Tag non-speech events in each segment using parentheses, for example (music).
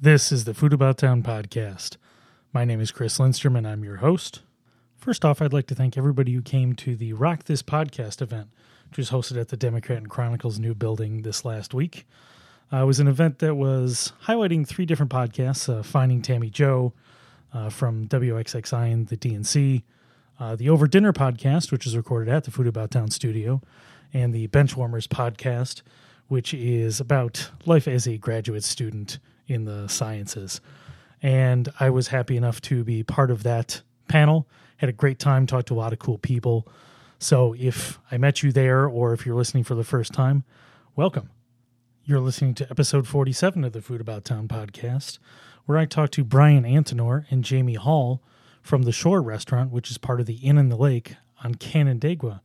This is the Food About Town podcast. My name is Chris Lindstrom and I'm your host. First off, I'd like to thank everybody who came to the Rock This Podcast event, which was hosted at the Democrat and Chronicles new building this last week. Uh, it was an event that was highlighting three different podcasts uh, Finding Tammy Jo uh, from WXXI and the D&C, uh, the Over Dinner podcast, which is recorded at the Food About Town studio, and the Benchwarmers podcast, which is about life as a graduate student in the sciences. And I was happy enough to be part of that panel. Had a great time, talked to a lot of cool people. So if I met you there or if you're listening for the first time, welcome. You're listening to episode 47 of the Food About Town podcast, where I talk to Brian Antinor and Jamie Hall from the Shore Restaurant, which is part of the Inn on the Lake on Canandaigua.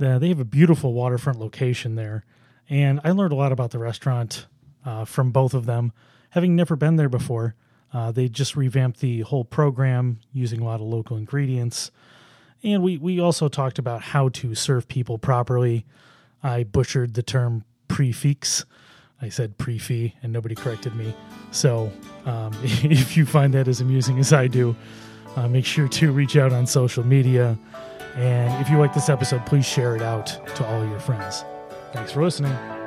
Uh, they have a beautiful waterfront location there, and I learned a lot about the restaurant uh, from both of them, having never been there before. Uh, they just revamped the whole program using a lot of local ingredients. And we, we also talked about how to serve people properly. I butchered the term prix fixe. I said pre-fee and nobody corrected me. So um, (laughs) if you find that as amusing as I do, uh, make sure to reach out on social media. And if you like this episode, please share it out to all your friends. Thanks for listening.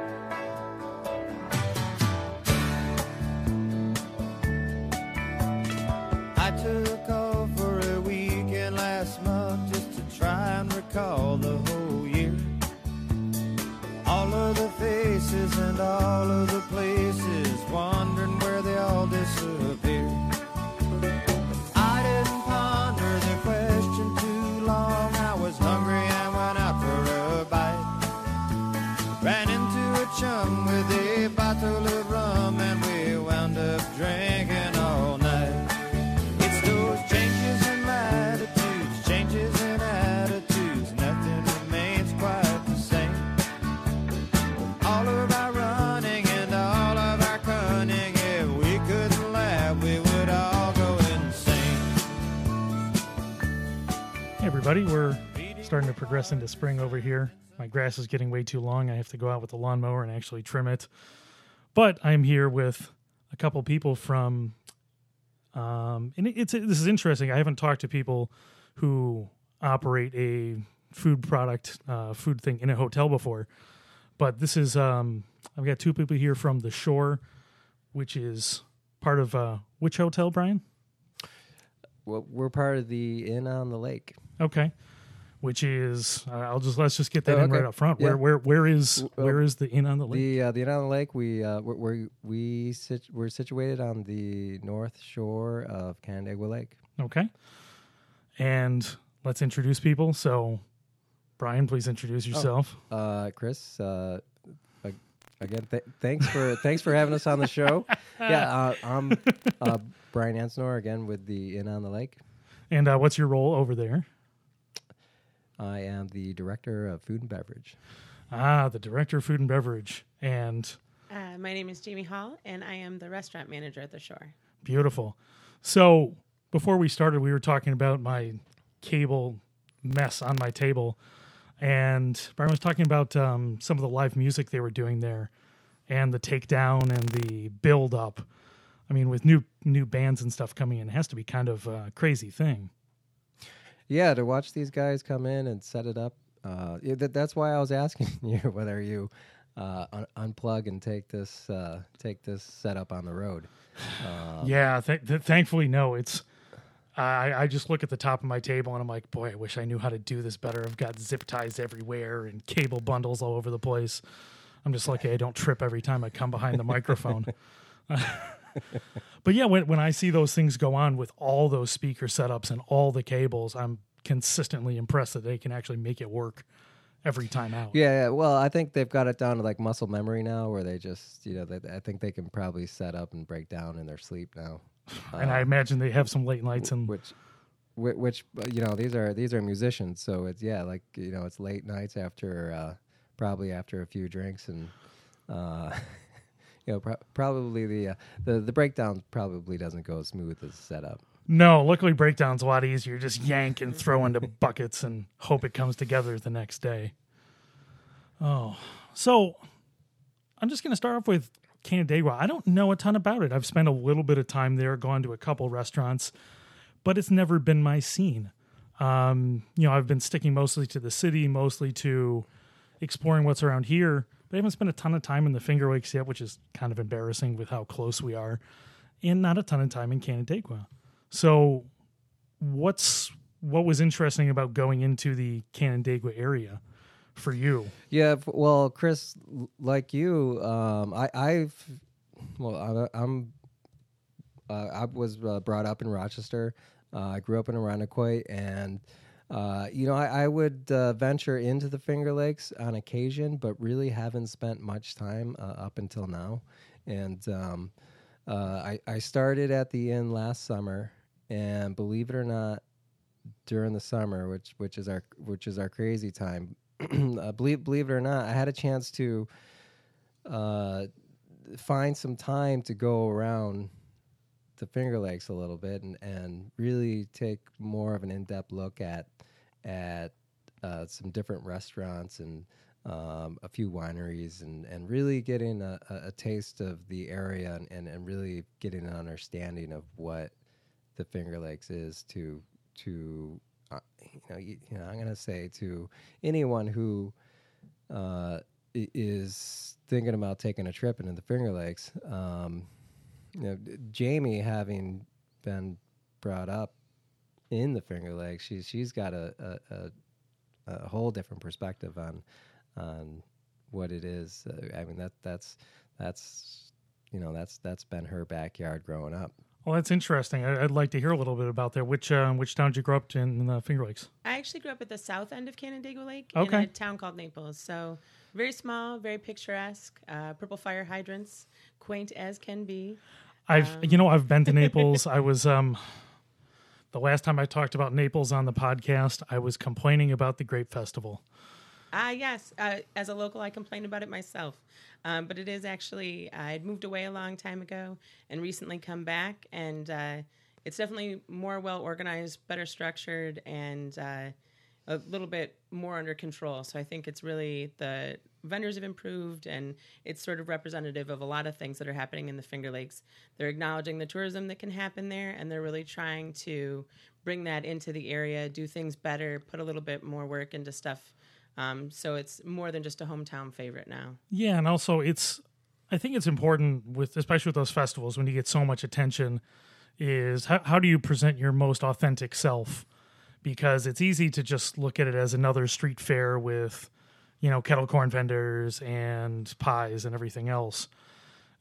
Starting to progress into spring over here. My grass is getting way too long. I have to go out with the lawnmower and actually trim it. But I'm here with a couple people from, um, and it's this is interesting. I haven't talked to people who operate a food product, uh, food thing in a hotel before. But this is, um, I've got two people here from the Shore, which is part of uh, which hotel, Brian? Well, we're part of the Inn on the Lake. Okay. Which is uh, I'll just let's just get that Oh, in okay. right up front. Yeah. Where where where is where is the inn on the lake? The uh, the Inn on the Lake. We uh, we're, we're sit, we're situated on the north shore of Canandaigua Lake. okay. And let's introduce people. So Brian, please introduce yourself. Uh, Chris, uh, again, th- thanks for thanks for having us on the show. (laughs) Yeah, uh, I'm uh, Brian Ansnor again with the Inn on the Lake. And uh, what's your role over there? I am the director of food and beverage. Ah, the director of food and beverage. And Uh, my name is Jamie Hall, and I am the restaurant manager at the Shore. beautiful. So before we started, we were talking about my cable mess on my table. And Brian was talking about um, some of the live music they were doing there and the takedown and the build up. I mean, with new new bands and stuff coming in, it has to be kind of a crazy thing. Yeah, to watch these guys come in and set it up. Uh, that, that's why I was asking (laughs) you whether you uh, un- unplug and take this uh, take this setup on the road. Uh, yeah, th- th- thankfully, no. It's I, I just look at the top of my table and I'm like, boy, I wish I knew how to do this better. I've got zip ties everywhere and cable bundles all over the place. I'm just lucky I don't trip every time I come behind the microphone. (laughs) (laughs) (laughs) but yeah, when when I see those things go on with all those speaker setups and all the cables, I'm consistently impressed that they can actually make it work every time out. Yeah, yeah. Well, I think they've got it down to like muscle memory now, where they just, you know, they, I think they can probably set up and break down in their sleep now. (sighs) And I imagine they have some late nights and which, which, which, you know, these are these are musicians, so it's yeah, like you know, it's late nights after uh, probably after a few drinks and. Uh, (laughs) You know, pro- probably the, uh, the the breakdown probably doesn't go as smooth as setup. No, luckily breakdown's a lot easier. Just yank and throw into (laughs) buckets and hope it comes together the next day. Oh, so I'm just going to start off with Canandaigua, I don't know a ton about it. I've spent a little bit of time there, gone to a couple restaurants, but it's never been my scene. Um, you know, I've been sticking mostly to the city, mostly to exploring what's around here. I haven't spent a ton of time in the Finger Lakes yet, which is kind of embarrassing with how close we are, and not a ton of time in Canandaigua. So, what's what was interesting about going into the Canandaigua area for you? Yeah, well, Chris, like you, um, I, I've, well, I, I'm, uh, I was uh, brought up in Rochester. Uh, I grew up in Irondequoit, and uh, you know, I, I would uh, venture into the Finger Lakes on occasion, but really haven't spent much time uh, up until now. And um, uh, I, I started at the inn last summer, and believe it or not, during the summer, which which is our which is our crazy time, (clears throat) uh, believe believe it or not, I had a chance to uh, find some time to go around the Finger Lakes a little bit and, and really take more of an in depth look at at uh, some different restaurants and um, a few wineries and, and really getting a, a, taste of the area and, and, and really getting an understanding of what the Finger Lakes is to to uh, you know you, you know I'm gonna say to anyone who uh, is thinking about taking a trip into the Finger Lakes. Um, you know, Jamie having been brought up in the Finger Lakes, she's she's got a a, a, a whole different perspective on on what it is. Uh, I mean that that's that's you know that's that's been her backyard growing up. Well, that's interesting. I, I'd like to hear a little bit about that. Which uh, which town did you grow up in, in the Finger Lakes? I actually grew up at the south end of Canandaigua Lake Okay. in a town called Naples. So very small, very picturesque. Uh, purple fire hydrants, quaint as can be. I've you know I've been to (laughs) Naples. I was um the last time I talked about Naples on the podcast, I was complaining about the Grape Festival. Ah, yes. Uh, as a local, I complained about it myself. Um, but it is actually, I had moved away a long time ago and recently come back. And uh, it's definitely more well organized, better structured, and uh, a little bit more under control. So I think it's really the vendors have improved and it's sort of representative of a lot of things that are happening in the Finger Lakes. They're acknowledging the tourism that can happen there and they're really trying to bring that into the area, do things better, put a little bit more work into stuff. Um, so it's more than just a hometown favorite now. Yeah, and also it's I think it's important with especially with those festivals when you get so much attention is how, how do you present your most authentic self because it's easy to just look at it as another street fair with you know kettle corn vendors and pies and everything else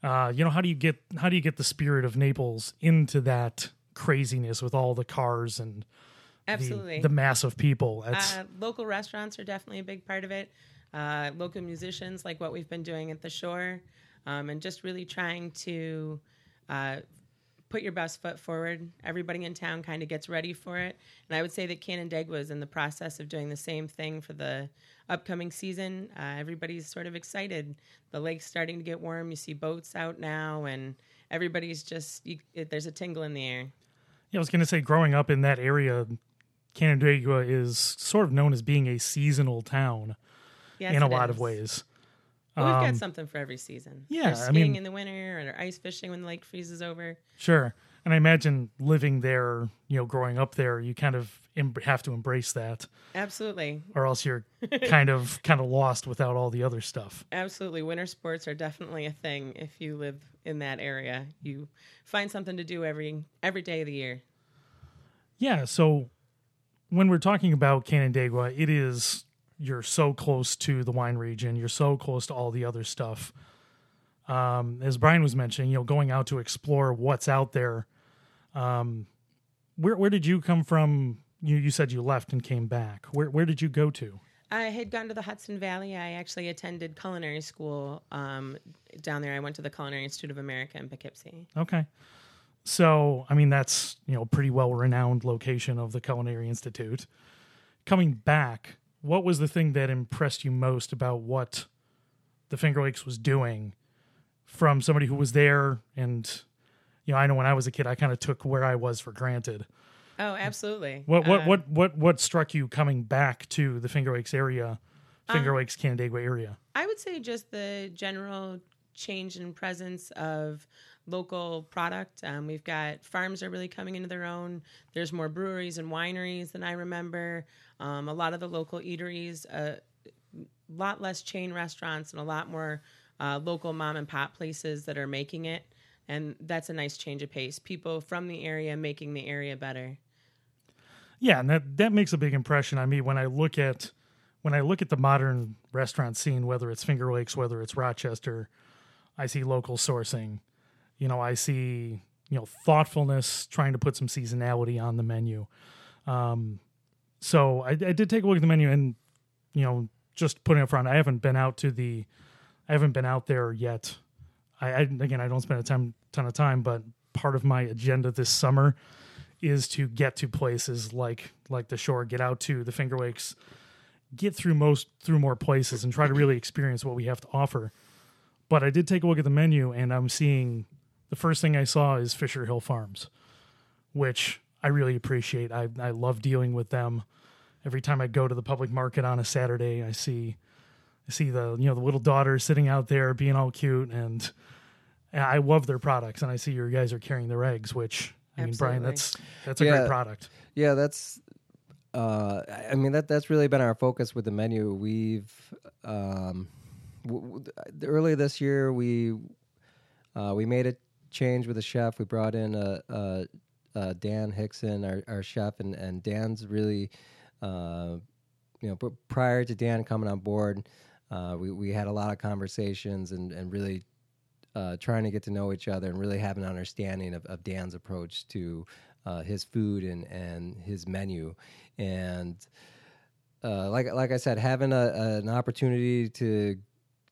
uh, you know how do you get how do you get the spirit of naples into that craziness with all the cars and the- Absolutely. the, mass of people Uh, local restaurants are definitely a big part of it. Uh, local musicians, like what we've been doing at the shore, um, and just really trying to uh, put your best foot forward. Everybody in town kind of gets ready for it. And I would say that Canandaigua is in the process of doing the same thing for the upcoming season. Uh, everybody's sort of excited. The lake's starting to get warm. You see boats out now, and everybody's just, you, it, there's a tingle in the air. Yeah, I was going to say, growing up in that area, Canandaigua is sort of known as being a seasonal town Yes, in a lot of ways. But we've Um, got something for every season. yeah, There's I skiing mean- in the winter or ice fishing when the lake freezes over. Sure. And I imagine living there, you know, growing up there, you kind of em- have to embrace that, Absolutely, or else you're (laughs) kind of kind of lost without all the other stuff. absolutely. Winter sports are definitely a thing if you live in that area. You find something to do every every day of the year. Yeah. So when we're talking about Canandaigua, it is you're so close to the wine region. You're so close to all the other stuff. Um, as Brian was mentioning, you know, going out to explore what's out there. Um, where where did you come from? You you said you left and came back. Where where did you go to? I had gone to the Hudson Valley. I actually attended culinary school um, down there. I went to the Culinary Institute of America in Poughkeepsie. Okay. So, I mean, that's, you know, pretty well renowned location of the Culinary Institute. Coming back, what was the thing that impressed you most about what the Finger Lakes was doing from somebody who was there? And, you know, I know when I was a kid, I kind of took where I was for granted. Oh, absolutely. What, what, Uh, what, what, what struck you coming back to the Finger Lakes area, Finger Lakes, Canandaigua area? I would say just the general change in presence of local product. Um, we've got farms are really coming into their own. There's more breweries and wineries than I remember. Um, a lot of the local eateries, a lot less chain restaurants, and a lot more uh, local mom and pop places that are making it. And that's a nice change of pace. People from the area making the area better. Yeah, and that that makes a big impression on me when I look at when I look at the modern restaurant scene, whether it's Finger Lakes, whether it's Rochester, I see local sourcing. You know, I see you know thoughtfulness, trying to put some seasonality on the menu. Um, so I, I did take a look at the menu, and you know, just putting up front, I haven't been out to the, I haven't been out there yet. I, I again, I don't spend a ton ton of time, but part of my agenda this summer is to get to places like like the shore, get out to the Finger Lakes, get through most through more places, and try to really experience what we have to offer. But I did take a look at the menu, and I'm seeing the first thing I saw is Fisher Hill Farms, which I really appreciate. I I love dealing with them. Every time I go to the public market on a Saturday, I see I see the you know the little daughter sitting out there being all cute, and I love their products. And I see your guys are carrying their eggs, which I mean, Brian, that's that's a Yeah. great product. Yeah, that's. Uh, I- I mean that that's really been our focus with the menu. We've um, w- w- earlier this year we uh, we made a change with the chef. We brought in a, a, a Dan Hickson, our, our chef, and and Dan's really, uh, you know, pr- prior to Dan coming on board, uh, we we had a lot of conversations and and really uh, trying to get to know each other and really have an understanding of, of Dan's approach to uh, his food and, and his menu. And uh, like like I said, having a, an opportunity to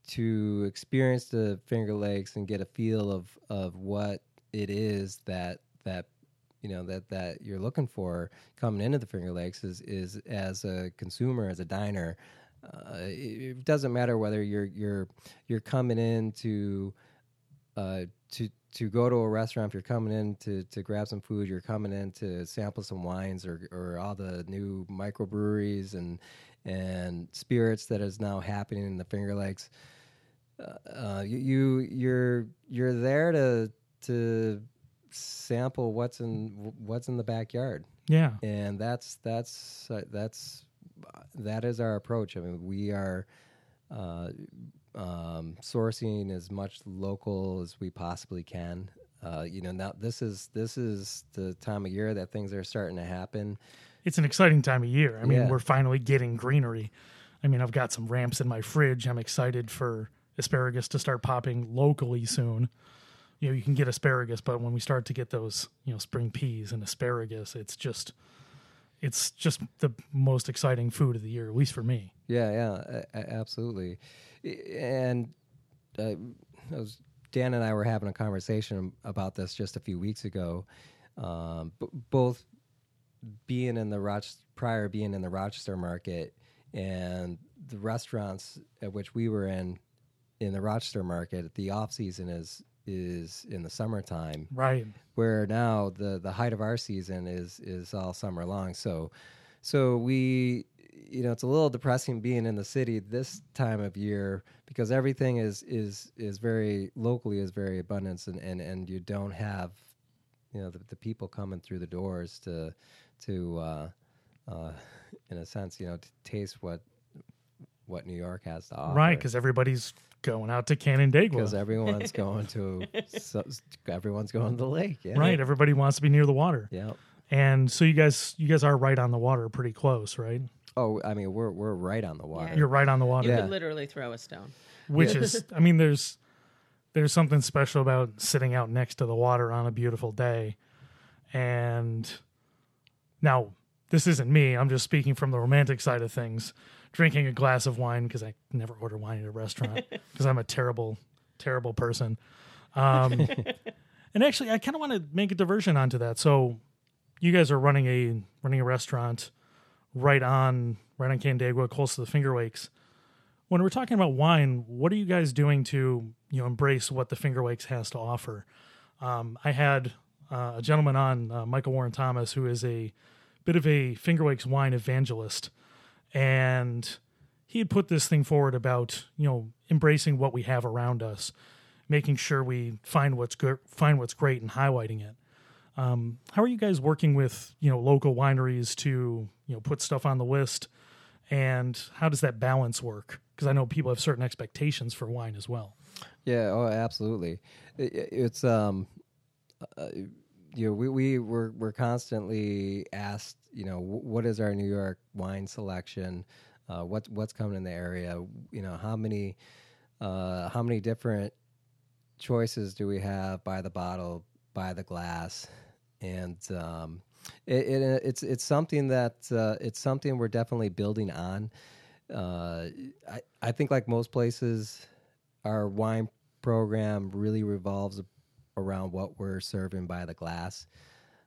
to experience the Finger Lakes and get a feel of, of what it is that that you know that that you're looking for coming into the Finger Lakes is is as a consumer as a diner. Uh, it, it doesn't matter whether you're you're you're coming in to uh, to to go to a restaurant, if you're coming in to, to grab some food, you're coming in to sample some wines or, or all the new microbreweries and and spirits that is now happening in the Finger Lakes. Uh, you, you you're you're there to to sample what's in what's in the backyard Yeah, and that's that's uh, that's that is our approach. I mean, we are uh, um, sourcing as much local as we possibly can. Uh, you know, now this is this is the time of year that things are starting to happen. it's an exciting time of year. I mean, Yeah. we're finally getting greenery. I mean, I've got some ramps in my fridge. I'm excited for asparagus to start popping locally soon. You know, you can get asparagus, but when we start to get those, you know, spring peas and asparagus, it's just it's just the most exciting food of the year, at least for me. Yeah, yeah, absolutely. And uh, I was, Dan and I were having a conversation about this just a few weeks ago. Um, b- both being in the Roch- prior being in the Rochester market and the restaurants at which we were in in the Rochester market, the off season is is in the summertime. Right. where now the the height of our season is is all summer long. So so we you know it's a little depressing being in the city this time of year because everything is is is very locally is very abundant and and, and you don't have you know the, the people coming through the doors to to uh, uh, in a sense you know to taste what what New York has to offer. Right, because everybody's going out to Canandaigua. because everyone's going to so, everyone's going to the lake yeah Right, everybody wants to be near the water, yeah and so you guys, you guys are right on the water, pretty close, right? Oh, I mean, we're we're right on the water. You're right on the water. You Yeah. could literally throw a stone. which Yeah. is (laughs) i mean there's there's something special about sitting out next to the water on a beautiful day and now this isn't me i'm just speaking from the romantic side of things drinking a glass of wine because i never order wine at a restaurant (laughs) because i'm a terrible terrible person. Um, (laughs) and actually i kind of want to make a diversion onto that. So you guys are running a running a restaurant right on right on Canandaigua, close to the Finger Lakes when we're talking about wine, what are you guys doing to you know embrace what the Finger Lakes has to offer? Um, I had uh, a gentleman on, uh, Michael Warren Thomas, who is a bit of a Finger Lakes wine evangelist, and he had put this thing forward about you know embracing what we have around us. making sure we find what's good, find what's great, and highlighting it. Um, how are you guys working with you know local wineries to you know put stuff on the list, and how does that balance work? Because I know people have certain expectations for wine as well. Yeah, oh, absolutely. It, it's um, uh, you know, we we we're we're constantly asked, you know, what is our New York wine selection? Uh, what's what's coming in the area? You know, how many uh, how many different choices do we have by the bottle, by the glass, and um, it, it, it's it's something that uh, it's something we're definitely building on. Uh, I I think like most places, our wine program really revolves around what we're serving by the glass.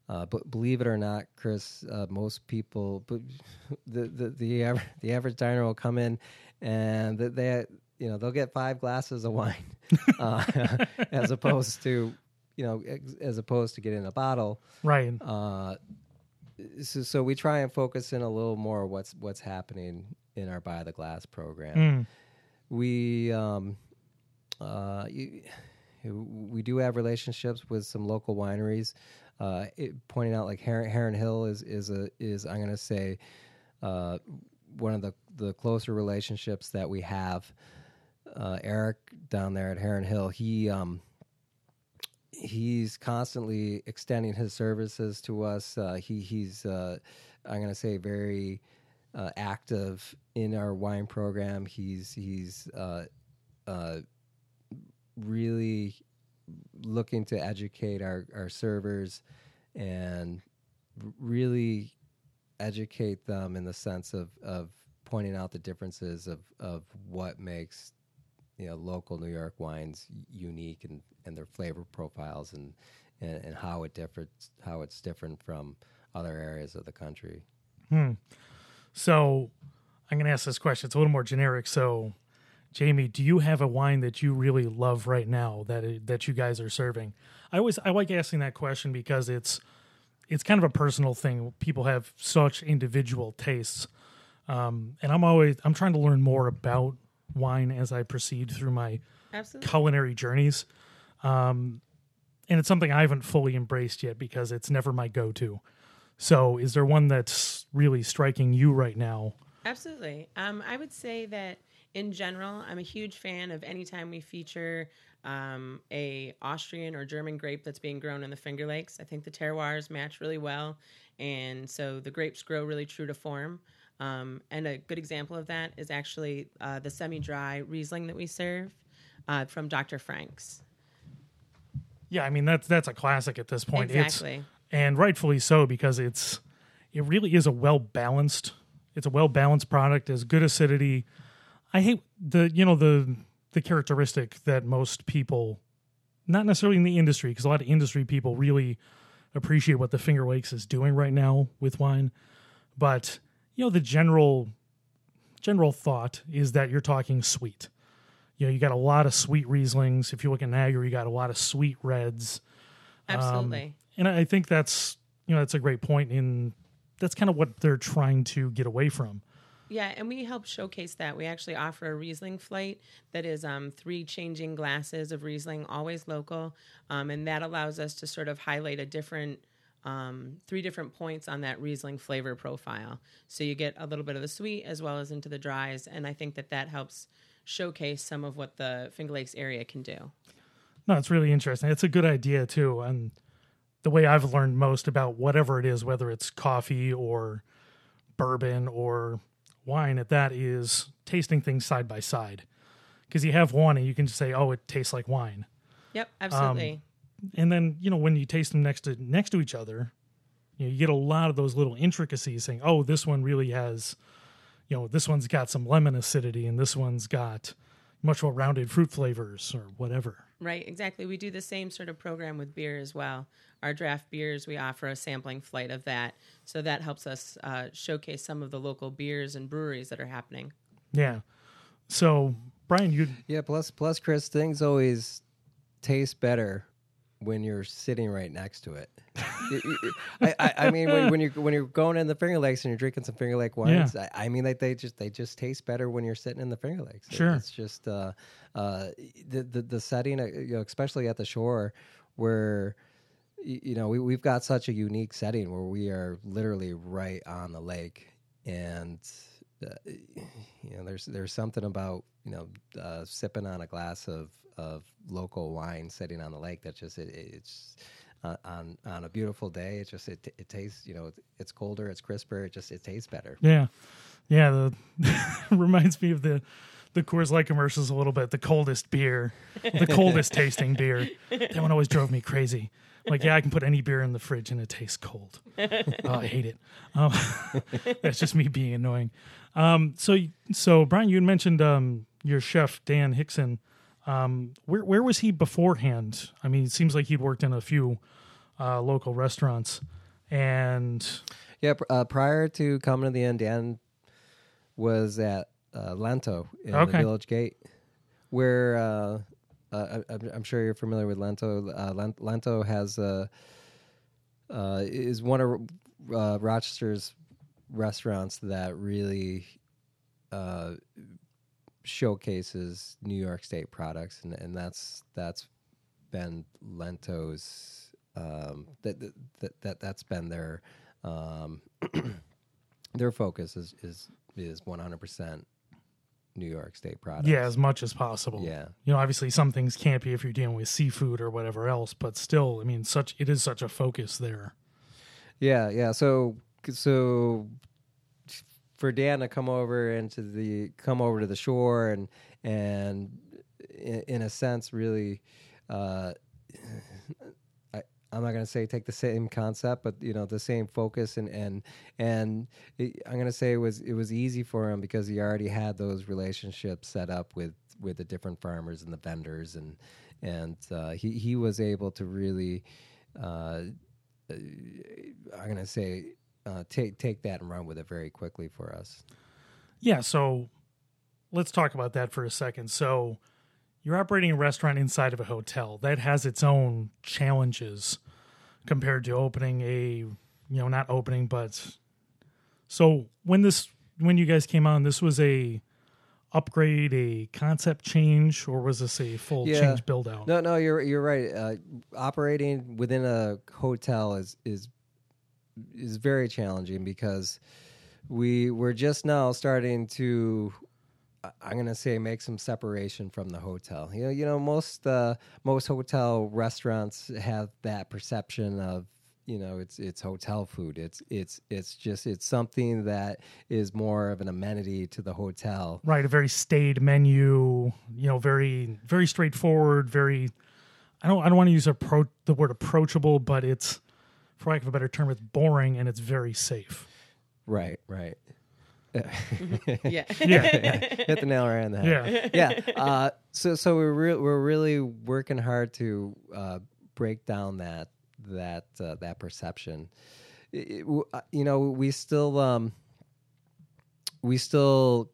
Uh, but believe it or not, Chris, uh, most people, but (laughs) the the the average, the average diner will come in, and they you know they'll get five glasses of wine, (laughs) uh, (laughs) as opposed to you know as opposed to getting a bottle. Right. Uh, so, so we try and focus in a little more what's what's happening in our buy the glass program. Mm. We um, uh, you, we do have relationships with some local wineries. Uh, it, pointing out like Heron, Heron, Hill is is a is I'm going to say uh, one of the the closer relationships that we have. Uh, Eric down there at Heron Hill, he um, he's constantly extending his services to us. Uh, he he's uh, I'm going to say very uh, active in our wine program. He's he's really looking to educate our, our servers and really educate them in the sense of, of pointing out the differences of, of what makes you know local New York wines unique and, and their flavor profiles and, and, and how it differs how it's different from other areas of the country. Hmm. So I'm going to ask this question. It's a little more generic. So Jamie, do you have a wine that you really love right now that that you guys are serving? I always I like asking that question because it's it's kind of a personal thing. People have such individual tastes, um, and I'm always I'm trying to learn more about wine as I proceed through my Absolutely. culinary journeys. Um, and it's something I haven't fully embraced yet because it's never my go-to. So, is there one that's really striking you right now? Absolutely. Um, I would say that in general, I'm a huge fan of anytime we feature um, a Austrian or German grape that's being grown in the Finger Lakes. I think the terroirs match really well, and so the grapes grow really true to form. Um, and a good example of that is actually uh, the semi-dry Riesling that we serve uh, from Dr. Frank's. Yeah, I mean that's that's a classic at this point. Exactly, it's, and rightfully so because it's it really is a well balanced. It's a well balanced product, as good acidity, I hate the you know the the characteristic that most people, not necessarily in the industry, because a lot of industry people really appreciate what the Finger Lakes is doing right now with wine, but you know the general general thought is that you're talking sweet. You know, you got a lot of sweet Rieslings. If you look at Niagara, you got a lot of sweet reds. Absolutely. Um, and I think that's you know that's a great point in that's kind of what they're trying to get away from yeah, and we help showcase that. We actually offer a Riesling flight that is um, three changing glasses of Riesling, always local, um, and that allows us to sort of highlight a different. Um, three different points on that Riesling flavor profile. So you get a little bit of the sweet as well as into the dries. And I think that that helps showcase some of what the Finger Lakes area can do. No, it's really interesting. It's a good idea too. And the way I've learned most about whatever it is, whether it's coffee or bourbon or wine at that is tasting things side by side because you have one and you can just say, "Oh, it tastes like wine." Yep, absolutely. Um, and then you know when you taste them next to next to each other, you know you get a lot of those little intricacies, saying, "Oh, this one really has, you know, this one's got some lemon acidity, and this one's got much more rounded fruit flavors or whatever." Right, exactly. We do the same sort of program with beer as well. Our draft beers, we offer a sampling flight of that. So that helps us uh, showcase some of the local beers and breweries that are happening. Yeah. So, Brian, you. Yeah, plus, plus, Chris, things always taste better when you're sitting right next to it. You- you- I, I, I mean, when, when you're when you're going in the Finger Lakes and you're drinking some Finger Lake wines, I, I mean, like they just they just taste better when you're sitting in the Finger Lakes. It- Sure. it's just uh, uh, the, the the setting, uh, you know, especially at the shore, where y- you know we we've got such a unique setting where we are literally right on the lake, and uh, you know, there's there's something about you know uh, sipping on a glass of of local wine sitting on the lake that just it, it's uh, on on a beautiful day. It just it it tastes you know it, it's colder, it's crisper. It just it tastes better. Yeah, yeah. The (laughs) reminds me of the the Coors Light commercials a little bit. The coldest beer, the (laughs) coldest tasting beer. That one always drove me crazy. Like, yeah, I can put any beer in the fridge and it tastes cold. (laughs) Oh, I hate it. Um, (laughs) that's just me being annoying. Um, so, so Brian, you mentioned um, your chef Dan Hickson. Um, where where was he beforehand? I mean, it seems like he'd worked in a few uh, local restaurants, and Yeah, pr- uh, prior to coming to the end, Dan was at uh, Lento in Okay. the Village Gate, where uh, uh, I, I'm- I'm sure you're familiar with Lento. Uh, Lento has uh, uh, is one of uh, Rochester's restaurants that really uh, showcases New York State products, and, and that's that's been Lento's um, that, that that that that's been their um, (clears throat) their focus is is is 100% New York State products. yeah, as much as possible. Yeah. you know, obviously some things can't be if you're dealing with seafood or whatever else, but still, I mean, such it is such a focus there. Yeah, yeah. So so for Dan to come over into the come over to the shore and and in, in a sense really uh I'm not going to say take the same concept, but you know the same focus and and and it, I'm going to say it was it was easy for him because he already had those relationships set up with with the different farmers and the vendors and and uh, he he was able to really uh, I'm gonna say uh, take take that and run with it very quickly for us. Yeah, so let's talk about that for a second. So you're operating a restaurant inside of a hotel that has its own challenges compared to opening a you know not opening but so when this when you guys came on this was a upgrade a concept change or was this a full Yeah. change build out No, no, you're you're right. Uh, operating within a hotel is is is very challenging because we we're just now starting to. I'm gonna say make some separation from the hotel. You know, you know most uh, most hotel restaurants have that perception of you know it's it's hotel food. It's it's it's just it's something that is more of an amenity to the hotel. right a very staid menu you know very very straightforward very i don't i don't want to use appro- the word approachable but it's for lack of a better term it's boring and it's very safe Right, right. (laughs) Yeah. yeah. (laughs) hit the nail right on the head. yeah yeah. Uh, so so we're re- we're really working hard to uh, break down that that uh, that perception. It- it- w- uh, you know, we still um, we still,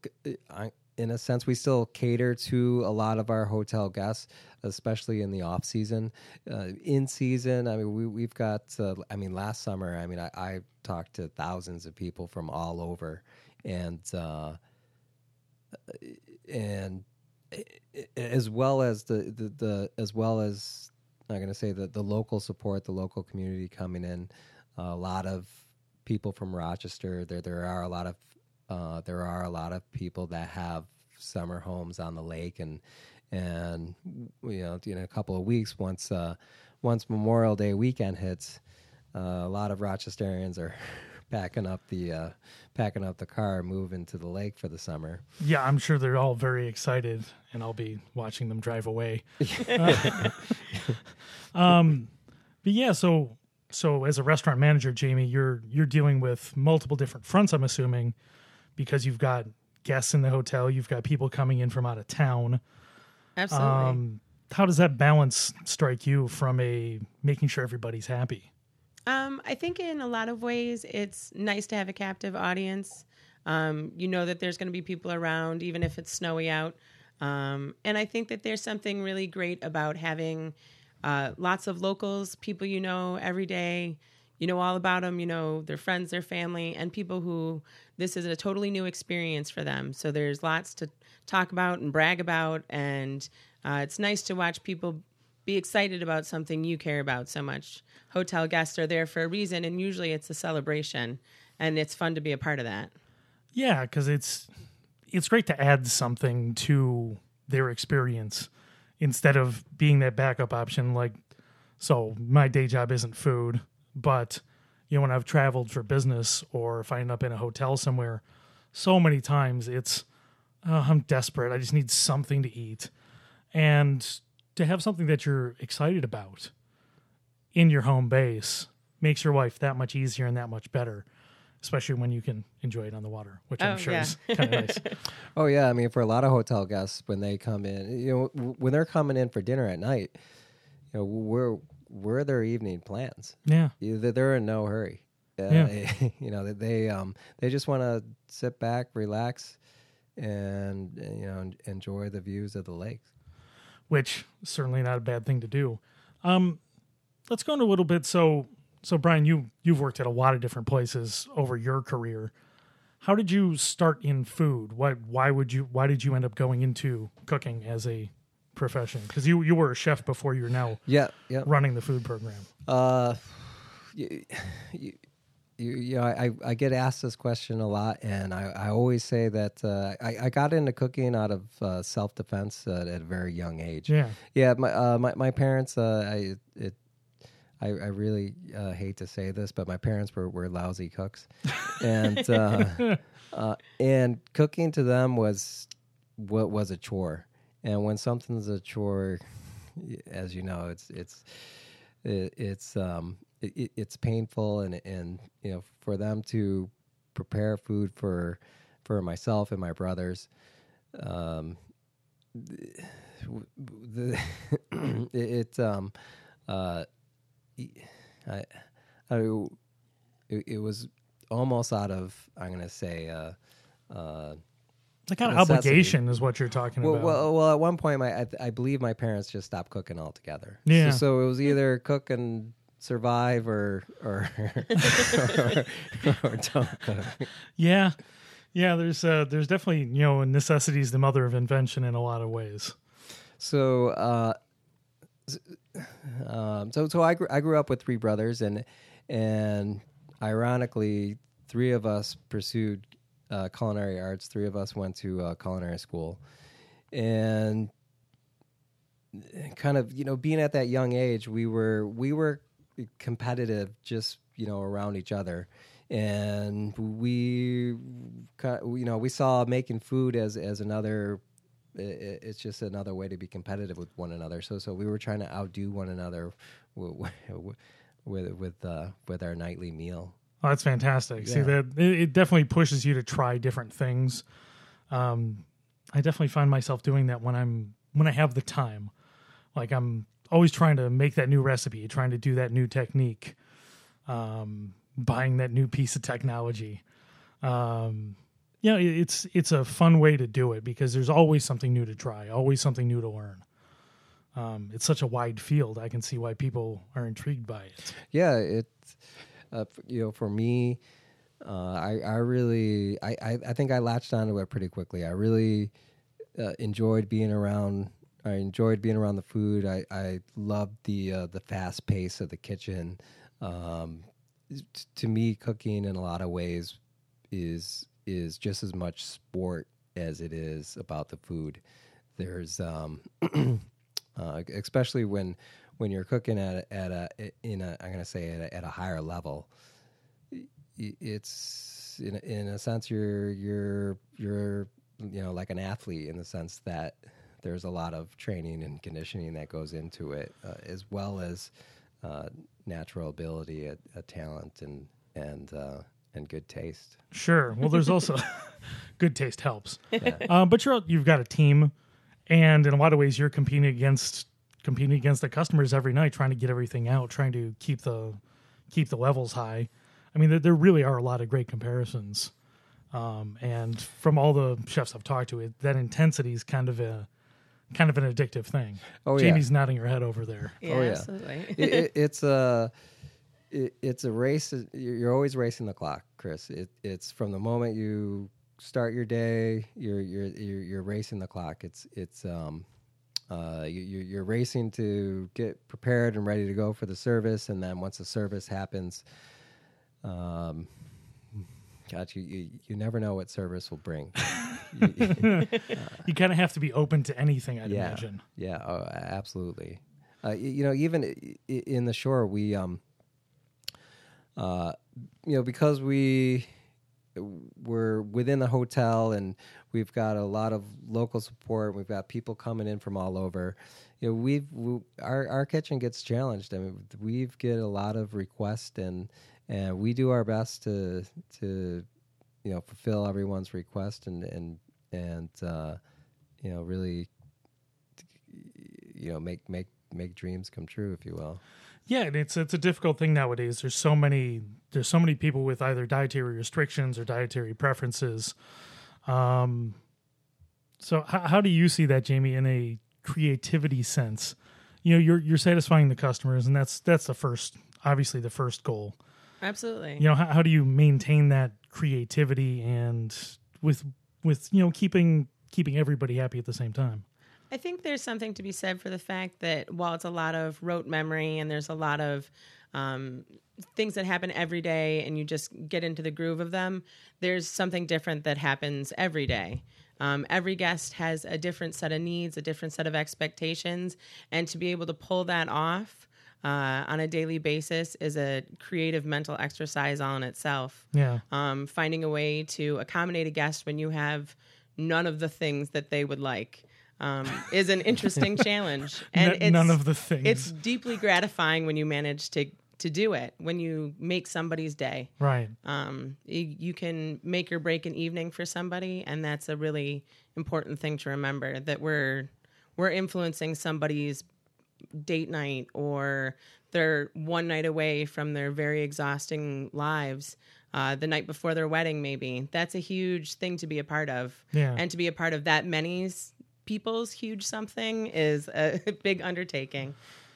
in a sense, we still cater to a lot of our hotel guests, especially in the off season. Uh, in season, I mean, we we've got. Uh, I mean, last summer, I mean, I, I talked to thousands of people from all over, and. Uh, and as well as the, the, the as well as I'm going to say the the local support, the local community coming in, a lot of people from Rochester. There there are a lot of uh, there are a lot of people that have summer homes on the lake, and and you know in a couple of weeks once uh, once Memorial Day weekend hits, uh, a lot of Rochesterians are (laughs) packing up the uh, packing up the car, moving to the lake for the summer. yeah i'm sure they're all very excited and i'll be watching them drive away (laughs) um but yeah so so as a restaurant manager jamie you're you're dealing with multiple different fronts i'm assuming because you've got guests in the hotel you've got people coming in from out of town Absolutely. um how does that balance strike you from a making sure everybody's happy Um, I think in a lot of ways, it's nice to have a captive audience. Um, you know that there's going to be people around, even if it's snowy out. Um, and I think that there's something really great about having uh, lots of locals, people you know every day. You know all about them. You know their friends, their family, and people who this is a totally new experience for them. So there's lots to talk about and brag about, and uh, it's nice to watch people be excited about something you care about so much. Hotel guests are there for a reason, and usually it's a celebration, and it's fun to be a part of that. Yeah, because it's it's great to add something to their experience instead of being that backup option. Like, so my day job isn't food, but you know when I've traveled for business or if I end up in a hotel somewhere, so many times it's oh, I'm desperate. I just need something to eat, and to have something that you're excited about in your home base makes your life that much easier and that much better especially when you can enjoy it on the water, which I'm Oh, sure yeah. is kind of nice. (laughs) Oh yeah, I mean for a lot of hotel guests when they come in, you know, when they're coming in for dinner at night, you know, we're we're their evening plans. Yeah, They're they're in no hurry. Uh, Yeah. (laughs) you know, they- they um they just want to sit back, relax, and you know enjoy the views of the lake. Which is certainly not a bad thing to do. Um, let's go into a little bit. So, so Brian, you you've worked at a lot of different places over your career. How did you start in food? What why would you why did you end up going into cooking as a profession? Because you you were a chef before you're now Yeah, yeah. running the food program. Uh, you, you, you, you know, I, I get asked this question a lot, and I, I always say that uh, I, I got into cooking out of uh, self defense uh, at a very young age. Yeah, Yeah, my uh, my, my parents, uh, I it, I, I really uh, hate to say this, but my parents were, were lousy cooks, and uh, (laughs) uh, and cooking to them was what was a chore, and when something's a chore, as you know, it's it's it, it's um it, it- it's painful, and and you know for them to prepare food for for myself and my brothers. Um, the (clears throat) it, it um uh I, I it, it was almost out of I'm gonna say uh uh the kind of Necessity. obligation is what you're talking well, about. well, well at one point my I, I believe my parents just stopped cooking altogether Yeah. so, so it was either cook and survive or or or, or don't yeah, yeah. There's uh, there's definitely you know necessity is the mother of invention in a lot of ways. So, uh, um, so so I grew, I grew up with three brothers, and and ironically, three of us pursued uh, culinary arts. Three of us went to uh, culinary school, and kind of you know being at that young age, we were we were competitive, just you know around each other. And we, you know, we saw making food as as another it's just another way to be competitive with one another. So so we were trying to outdo one another with (laughs) with with, uh, with our nightly meal. Oh, that's fantastic. See that it, it definitely pushes you to try different things. Um, I definitely find myself doing that when I'm when I have the time. Like I'm always trying to make that new recipe, trying to do that new technique, um, buying that new piece of technology. Um, you know, it's it's a fun way to do it because there's always something new to try, always something new to learn. Um, it's such a wide field. I can see why people are intrigued by it. Yeah, it uh, you know for me, uh, I I really I, I I think I latched onto it pretty quickly. I really uh, enjoyed being around. I enjoyed being around the food. I I loved the uh, the fast pace of the kitchen. Um, t- to me, cooking in a lot of ways is is just as much sport as it is about the food. There's um, (clears throat) uh, especially when when you're cooking at a, at a in a I'm gonna say at a, at a higher level. It's in in a sense you're you're you're you know like an athlete in the sense that there's a lot of training and conditioning that goes into it, uh, as well as uh, natural ability, a, a talent, and and uh, and good taste. Sure. Well, there's also (laughs) good taste helps, um, but you're you've got a team, and in a lot of ways, you're competing against competing against the customers every night, trying to get everything out, trying to keep the keep the levels high. I mean, there, there really are a lot of great comparisons, um, and from all the chefs I've talked to, it that intensity is kind of a kind of an addictive thing. Oh, yeah. Jamie's nodding her head over there. Yeah, Oh, yeah. absolutely. (laughs) it, it, it's a it, it's a race. You're you're always racing the clock, Chris. It, it's from the moment you start your day, you're you're you're, you're racing the clock. It's it's um uh you, you- you're racing to get prepared and ready to go for the service, and then once the service happens, um. God, you, you, you never know what service will bring. (laughs) You- You kind of have to be open to anything, I'd yeah, imagine. Yeah, oh, absolutely. Uh, you know, even in the shore, we, um, uh, you know, because we we're within the hotel and we've got a lot of local support. We've got people coming in from all over. You know, we've we, our our kitchen gets challenged. I mean, we've get a lot of requests and and we do our best to to you know fulfill everyone's request and and and uh, you know really you know make make make dreams come true if you will Yeah, and it's it's a difficult thing nowadays. There's so many there's so many people with either dietary restrictions or dietary preferences. Um, so how, how do you see that, Jamie, in a creativity sense? You know, you're you're satisfying the customers, and that's that's the first, obviously, the first goal. Absolutely. You know, how, how do you maintain that creativity and with with you know keeping keeping everybody happy at the same time? I think there's something to be said for the fact that while it's a lot of rote memory and there's a lot of um, things that happen every day and you just get into the groove of them, there's something different that happens every day. Um, every guest has a different set of needs, a different set of expectations, and to be able to pull that off uh, on a daily basis is a creative mental exercise all in itself Yeah, um, finding a way to accommodate a guest when you have none of the things that they would like um, is an interesting (laughs) challenge. And N- none of the things. It's deeply gratifying when you manage to to do it. When you make somebody's day, right. um, you, you can make or break an evening for somebody, and that's a really important thing to remember. That we're we're influencing somebody's date night or they're one night away from their very exhausting lives uh, the night before their wedding maybe that's a huge thing to be a part of Yeah. and to be a part of that many people's huge something is a (laughs) big undertaking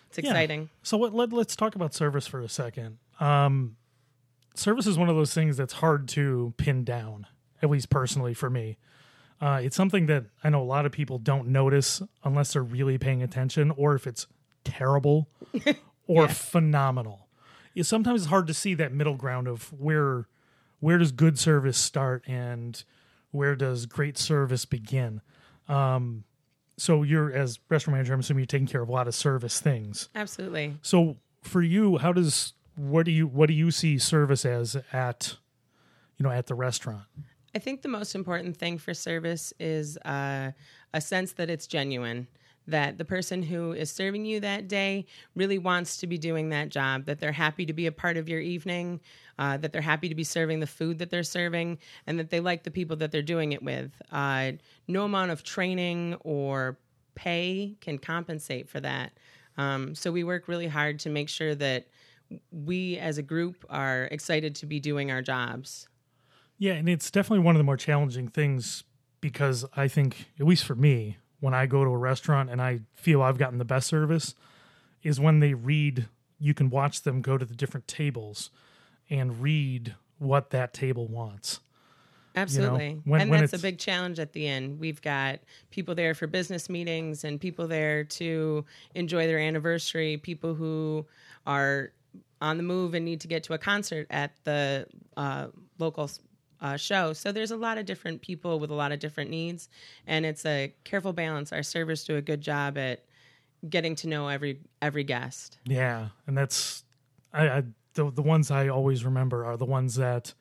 it's Yeah. exciting So what, let, let's talk about service for a second. Um, service is one of those things that's hard to pin down, at least personally for me. Uh, it's something that I know a lot of people don't notice unless they're really paying attention, or if it's terrible (laughs) or phenomenal. It's sometimes it's hard to see that middle ground of where where does good service start and where does great service begin. Um, so you're as restaurant manager, I'm assuming you're taking care of a lot of service things. absolutely So for you, how does what do you what do you see service as at you know at the restaurant? I think the most important thing for service is uh, a sense that it's genuine. That the person who is serving you that day really wants to be doing that job, that they're happy to be a part of your evening, uh, that they're happy to be serving the food that they're serving, and that they like the people that they're doing it with. Uh, no amount of training or pay can compensate for that. Um, so we work really hard to make sure that we as a group are excited to be doing our jobs. Yeah, and it's definitely one of the more challenging things because I think, at least for me, when I go to a restaurant and I feel I've gotten the best service, is when they read. You can watch them go to the different tables and read what that table wants. Absolutely. when- and when that's a big challenge at the end. We've got people there for business meetings and people there to enjoy their anniversary, people who are on the move and need to get to a concert at the uh, local uh, show. So there's a lot of different people with a lot of different needs, and it's a careful balance. Our servers do a good job at getting to know every every guest. Yeah, and that's I, I the the ones I always remember are the ones that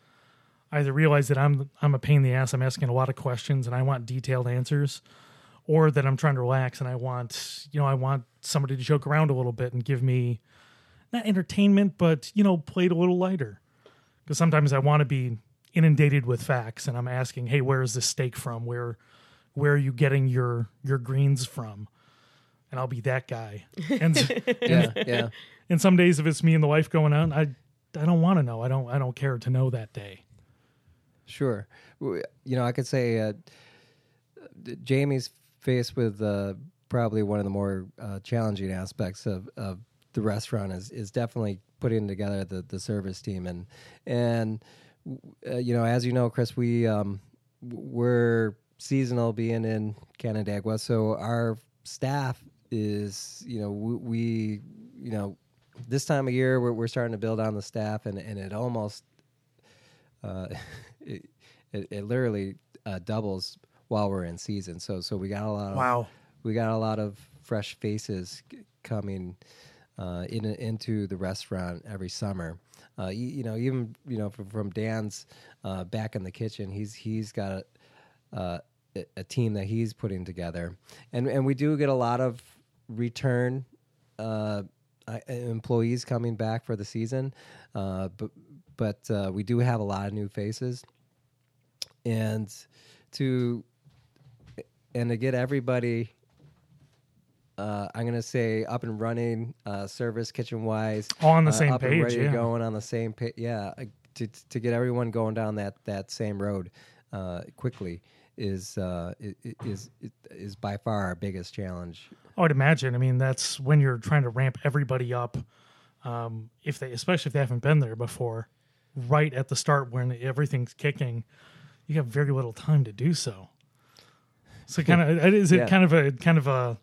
either realize that I'm I'm a pain in the ass. I'm asking a lot of questions and I want detailed answers, or that I'm trying to relax and I want you know I want somebody to joke around a little bit and give me not entertainment, but you know play it a little lighter. Because sometimes I want to be inundated with facts and I'm asking, hey, where is this steak from? Where where are you getting your your greens from? And I'll be that guy. And (laughs) yeah yeah and some days if it's me and the wife going out, I I don't want to know. I don't I don't care to know that day. Sure. You know, I could say uh, Jamie's faced with uh, probably one of the more uh, challenging aspects of, of the restaurant is is definitely putting together the, the service team and and uh, you know as you know Chris we um, we're seasonal being in Canandaigua so our staff is you know we, we you know this time of year we're, we're starting to build on the staff and and it almost uh, (laughs) it, it, it literally uh, doubles while we're in season so so we got a lot of Wow. we got a lot of fresh faces c- coming uh, in into the restaurant every summer. Uh, you, you know, even you know from, from Dan's uh, back in the kitchen, he's he's got uh, a, a team that he's putting together, and and we do get a lot of return uh, employees coming back for the season, uh, but but we do have a lot of new faces, and to and to get everybody uh, I'm gonna say up and running, uh, service kitchen wise, All on the uh, same up and page, ready to yeah. going on the same page. Yeah, uh, to to get everyone going down that that same road uh, quickly is uh, is is by far our biggest challenge. I would imagine. I mean, that's when you're trying to ramp everybody up. Um, if they, especially if they haven't been there before, right at the start when everything's kicking, you have very little time to do so. So, kind of, (laughs) is it Yeah. kind of a kind of a,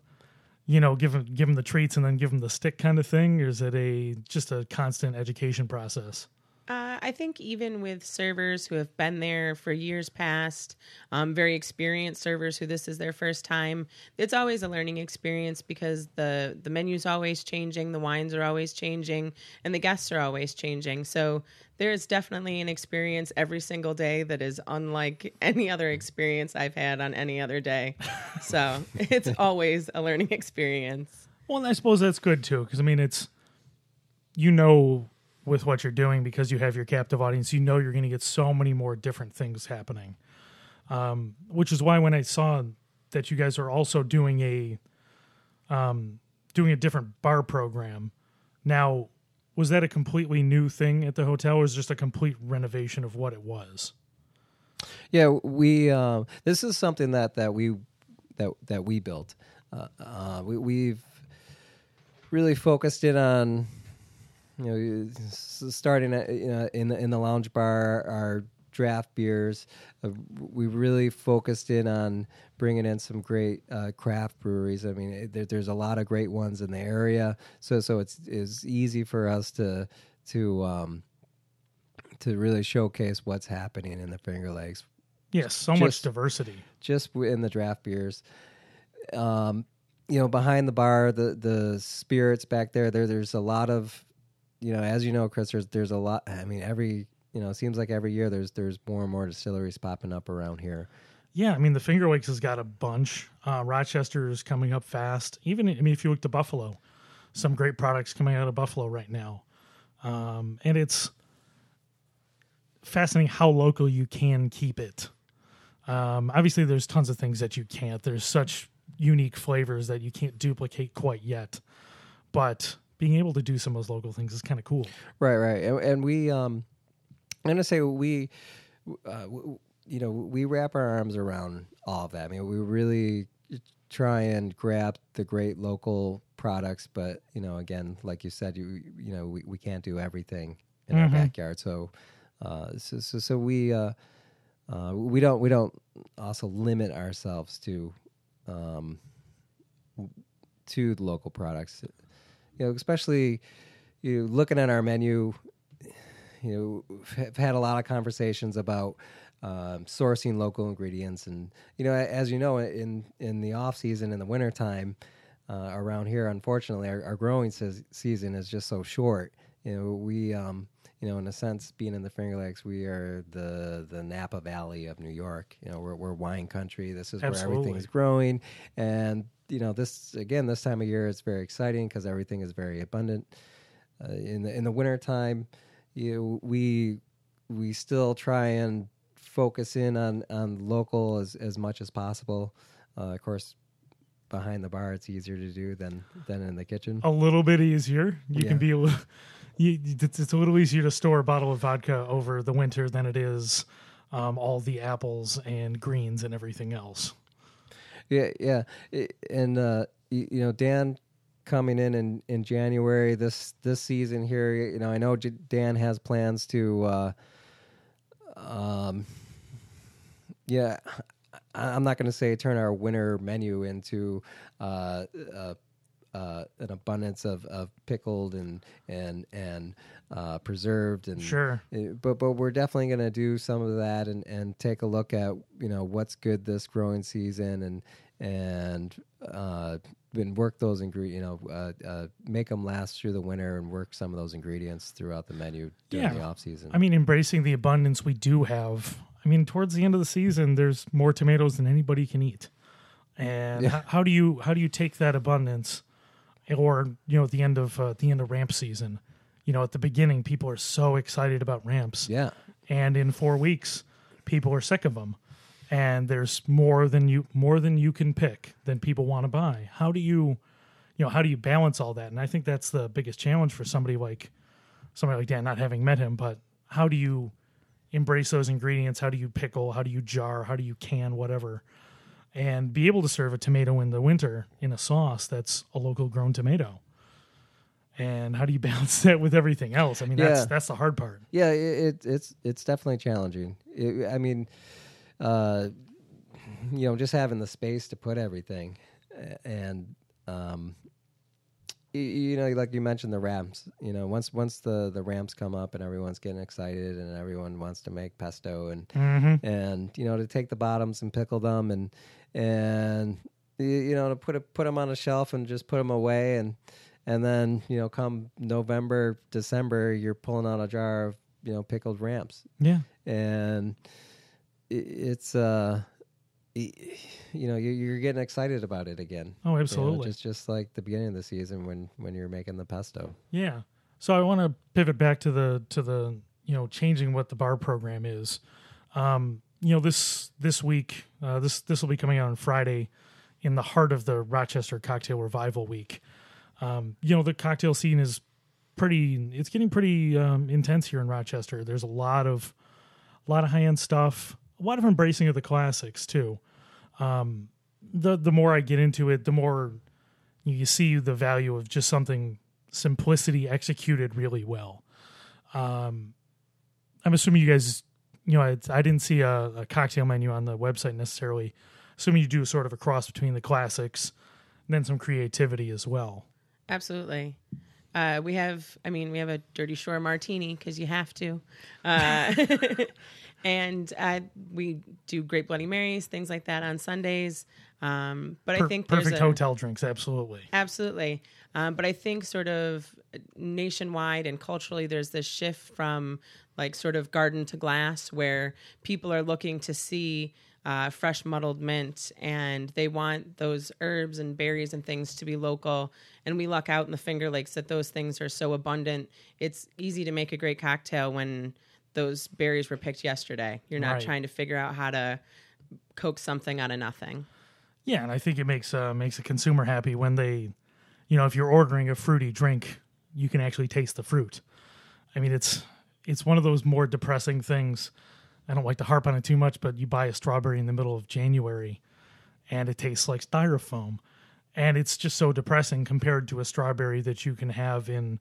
you know, give them give them the treats and then give them the stick kind of thing, or is it a just a constant education process? Uh, I think even with servers who have been there for years past, um, very experienced servers who this is their first time, it's always a learning experience because the the menu's always changing, the wines are always changing, and the guests are always changing. So there is definitely an experience every single day that is unlike (laughs) any other experience I've had on any other day. So (laughs) it's always a learning experience. Well, I suppose that's good too, because I mean, it's you know with what you're doing because you have your captive audience, you know you're going to get so many more different things happening. Um, which is why when I saw that you guys are also doing a um, doing a different bar program, now was that a completely new thing at the hotel, or is just a complete renovation of what it was? Yeah, we um, this is something that that we that that we built. Uh, uh, we, we've really focused in on you know starting at, you know, in the in the lounge bar our draft beers. Uh, we really focused in on bringing in some great uh, craft breweries. I mean, it, there, there's a lot of great ones in the area, so so it's it's easy for us to to um, to really showcase what's happening in the Finger Lakes Yes, so much diversity. just in the draft beers. Um, you know, behind the bar, the the spirits back there, there there's a lot of, you know, as you know, Chris, there's there's a lot. I mean, every you know, it seems like every year there's there's more and more distilleries popping up around here. Yeah, I mean the Finger Lakes has got a bunch. Uh, Rochester is coming up fast. Even I mean, if you look to Buffalo, some great products coming out of Buffalo right now, um, and it's fascinating how local you can keep it. Um, obviously, there's tons of things that you can't. There's such unique flavors that you can't duplicate quite yet, but being able to do some of those local things is kind of cool. Right, right, and, and we, um, I'm gonna say we, uh, w- you know, we wrap our arms around all of that. I mean, we really try and grab the great local products, but you know, again, like you said, you you know, we, we can't do everything in Mhm. our backyard. So, uh, so, so, so we, uh, uh, we don't we don't also limit ourselves to, um, to the local products. You know, especially you know, looking at our menu, you know, have had a lot of conversations about um, sourcing local ingredients, and you know, as you know, in in the off season in the wintertime, uh, around here, unfortunately, our, our growing se- season is just so short. You know, we, um, you know, in a sense, being in the Finger Lakes, we are the the Napa Valley of New York. You know, we're, we're wine country. This is where Absolutely. everything's growing, and you know, this again, this time of year, it's very exciting because everything is very abundant. Uh, in the in the wintertime, you we we still try and focus in on on local as as much as possible. Uh, of course, behind the bar, it's easier to do than than in the kitchen. a little bit easier. You Yeah. can be a little, you, it's, a little easier to store a bottle of vodka over the winter than it is um, all the apples and greens and everything else. Yeah, yeah, and uh, you, you know, Dan coming in, in in January this this season here. You know, I know Dan has plans to. Uh, um, yeah, I'm not going to say turn our winter menu into uh, uh, uh, an abundance of, of pickled and and and uh, preserved and Sure. uh, but but we're definitely going to do some of that and, and take a look at you know what's good this growing season and and uh, and work those ingredients you know uh, uh, make them last through the winter and work some of those ingredients throughout the menu during Yeah. the off season. I mean, embracing the abundance we do have. I mean, towards the end of the season, there's more tomatoes than anybody can eat. And Yeah. h- how do you how do you take that abundance, or you know, at the end of uh, the end of ramp season, you know, at the beginning, people are so excited about ramps, yeah, and in four weeks, people are sick of them, and there's more than you more than you can pick than people want to buy. How do you, you know, how do you balance all that? And I think that's the biggest challenge for somebody like somebody like Dan, not having met him, but how do you embrace those ingredients? How do you pickle? How do you jar? How do you can whatever? And be able to serve a tomato in the winter in a sauce that's a local grown tomato. And how do you (laughs) balance that with everything else? I mean, that's Yeah. that's the hard part. yeah, it, it it's it's definitely challenging. It, I mean, uh, you know, just having the space to put everything, and um, you know, like you mentioned the ramps. You know, once once the the ramps come up and everyone's getting excited and everyone wants to make pesto and Mm-hmm. and you know to take the bottoms and pickle them and and you know to put it put them on a shelf and just put them away and and then you know come November December you're pulling out a jar of you know pickled ramps Yeah. and it's uh you know you- you're getting excited about it again Oh, you know, absolutely. just just like the beginning of the season when when you're making the pesto Yeah. So I want to pivot back to the to the you know changing what the bar program is. Um, you know this this week uh, this this will be coming out on Friday in the heart of the Rochester Cocktail Revival Week. Um, you know the cocktail scene is pretty it's getting pretty um, intense here in Rochester. There's a lot of a lot of high end stuff, a lot of embracing of the classics too. Um, the the more I get into it, the more you see the value of just something simplicity executed really well. Um, I'm assuming you guys, you know, I, I didn't see a, a cocktail menu on the website necessarily. Assuming you do sort of a cross between the classics and then some creativity as well. Absolutely. Uh, we have, I mean, we have a Dirty Shore martini because you have to. Uh, (laughs) (laughs) and uh, we do Great Bloody Marys, things like that on Sundays. Um, but I think perfect there's a, hotel drinks, absolutely. Absolutely. Um, but I think sort of nationwide and culturally, there's this shift from like sort of garden to glass where people are looking to see uh, fresh muddled mint and they want those herbs and berries and things to be local. And we luck out in the Finger Lakes that those things are so abundant. It's easy to make a great cocktail when those berries were picked yesterday. You're not Right. trying to figure out how to coax something out of nothing. Yeah, and I think it makes uh, makes a consumer happy when they, you know, if you're ordering a fruity drink, you can actually taste the fruit. I mean, it's it's one of those more depressing things. I don't like to harp on it too much, but you buy a strawberry in the middle of January, and it tastes like styrofoam, and it's just so depressing compared to a strawberry that you can have in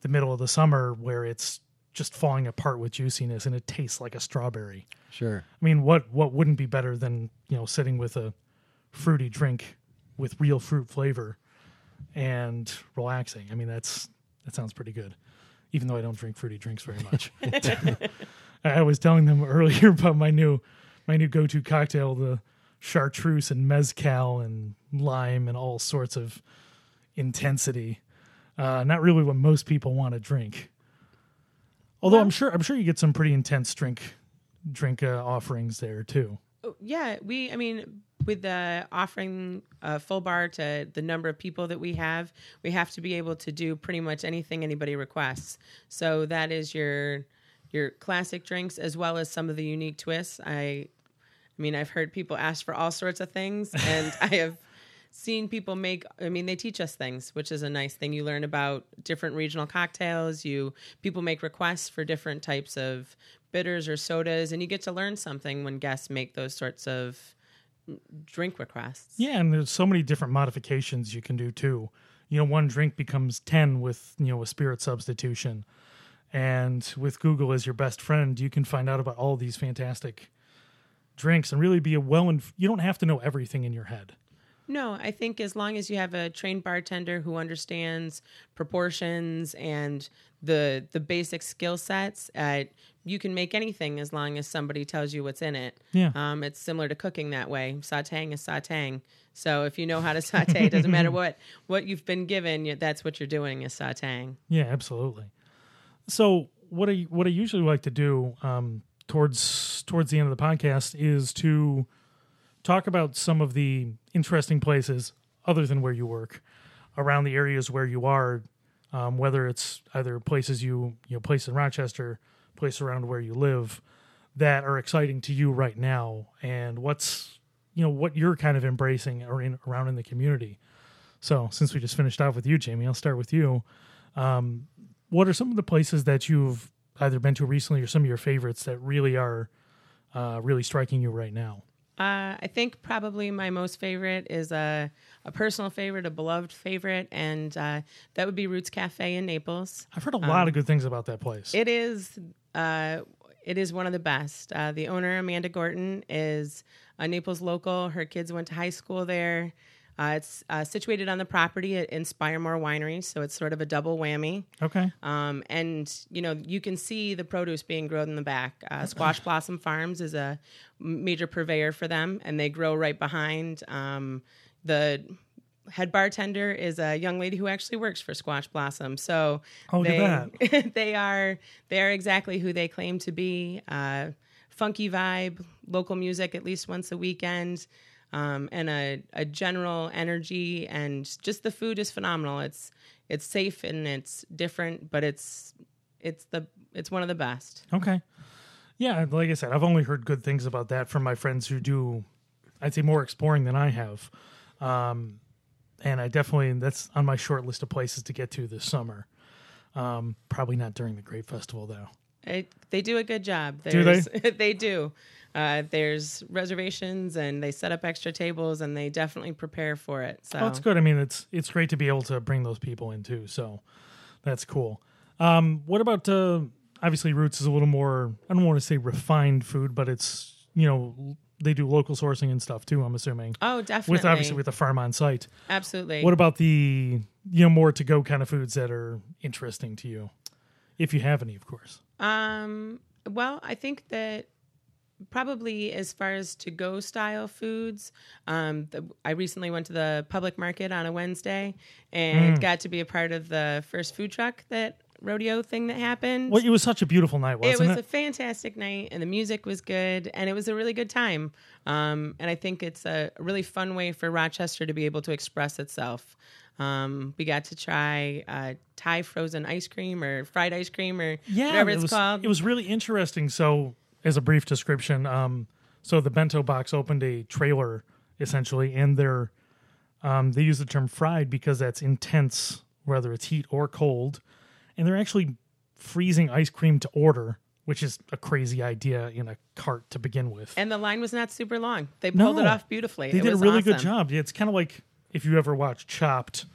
the middle of the summer where it's just falling apart with juiciness and it tastes like a strawberry. sure I mean, what what wouldn't be better than you know sitting with a fruity drink with real fruit flavor and relaxing? I mean, that's that sounds pretty good. Even though I don't drink fruity drinks very much, (laughs) I was telling them earlier (laughs) about my new my new go to cocktail, the chartreuse and mezcal and lime and all sorts of intensity. Uh, not really what most people want to drink. Although I'm sure I'm sure you get some pretty intense drink drink uh, offerings there too. Oh, yeah, we. I mean, with the offering a full bar to the number of people that we have, we have to be able to do pretty much anything anybody requests. So that is your your classic drinks as well as some of the unique twists. I, I mean, I've heard people ask for all sorts of things, and (laughs) I have seen people make i mean they teach us things which is a nice thing you learn about different regional cocktails you people make requests for different types of bitters or sodas and you get to learn something when guests make those sorts of drink requests. Yeah, and there's so many different modifications you can do too. You know, one drink becomes 10 with, you know, a spirit substitution. And with Google as your best friend, you can find out about all these fantastic drinks and really be a well and you don't have to know everything in your head. No, I think as long as you have a trained bartender who understands proportions and the the basic skill sets, uh, you can make anything as long as somebody tells you what's in it. Yeah. Um, it's similar to cooking that way. Sautéing is sautéing. So if you know how to (laughs) saute, it doesn't matter what what you've been given. That's what you're doing is sautéing. Yeah, absolutely. So what I what I usually like to do um, towards towards the end of the podcast is to talk about some of the interesting places other than where you work around the areas where you are, um, whether it's either places you you know place in Rochester, place around where you live that are exciting to you right now, and what's you know what you're kind of embracing or in, around in the community. So since we just finished off with you, Jamie, I'll start with you what are some of the places that you've either been to recently or some of your favorites that really are uh, really striking you right now? Uh, I think probably my most favorite is a, a personal favorite, a beloved favorite, and uh, that would be Roots Cafe in Naples. I've heard a lot of good things about that place. It is uh, it is one of the best. Uh, the owner Amanda Gorton is a Naples local. Her kids went to high school there. Uh, it's uh, situated on the property at Inspire Moore Winery, so it's sort of a double whammy. okay. Um, and you know you can see the produce being grown in the back. Uh, Squash Blossom Farms is a major purveyor for them, and they grow right behind. Um, the head bartender is a young lady who actually works for Squash Blossom. So Oh, they (laughs) they are they are exactly who they claim to be. Uh, funky vibe, local music at least once a weekend. Um, and a, a general energy and just the food is phenomenal. It's it's safe and it's different, but it's it's the it's one of the best. Okay. Yeah, like I said, I've only heard good things about that from my friends who do, I'd say, more exploring than I have. Um, and I definitely, that's on my short list of places to get to this summer. Um, probably not during the Grape Festival, though. It, they do a good job. Do they? (laughs) They do. Uh, there's reservations and they set up extra tables and they definitely prepare for it. So that's good. I mean, it's it's great to be able to bring those people in too. So that's cool. Um, what about uh, obviously Roots is a little more. I don't want to say refined food, but it's you know they do local sourcing and stuff too. I'm assuming Oh, definitely. with obviously with the farm on site. Absolutely. What about the you know more to go kind of foods that are interesting to you, if you have any, of course. Um, well, I think that probably as far as to go style foods, um, the, I recently went to the public market on a Wednesday and Mm. got to be a part of the first food truck that rodeo thing that happened. Well, it was such a beautiful night, it wasn't was it? a fantastic night and the music was good and it was a really good time um, and i think it's a really fun way for rochester to be able to express itself um, we got to try uh, thai frozen ice cream or fried ice cream or yeah, whatever it it's was, called It was really interesting. So, as a brief description, um, so the bento box opened a trailer essentially, and they're um, they use the term fried because that's intense, whether it's heat or cold, and they're actually freezing ice cream to order, which is a crazy idea in a cart to begin with. and the line was not super long. They pulled it off beautifully. they It did a really good job. Yeah, it's kind of like if you ever watch Chopped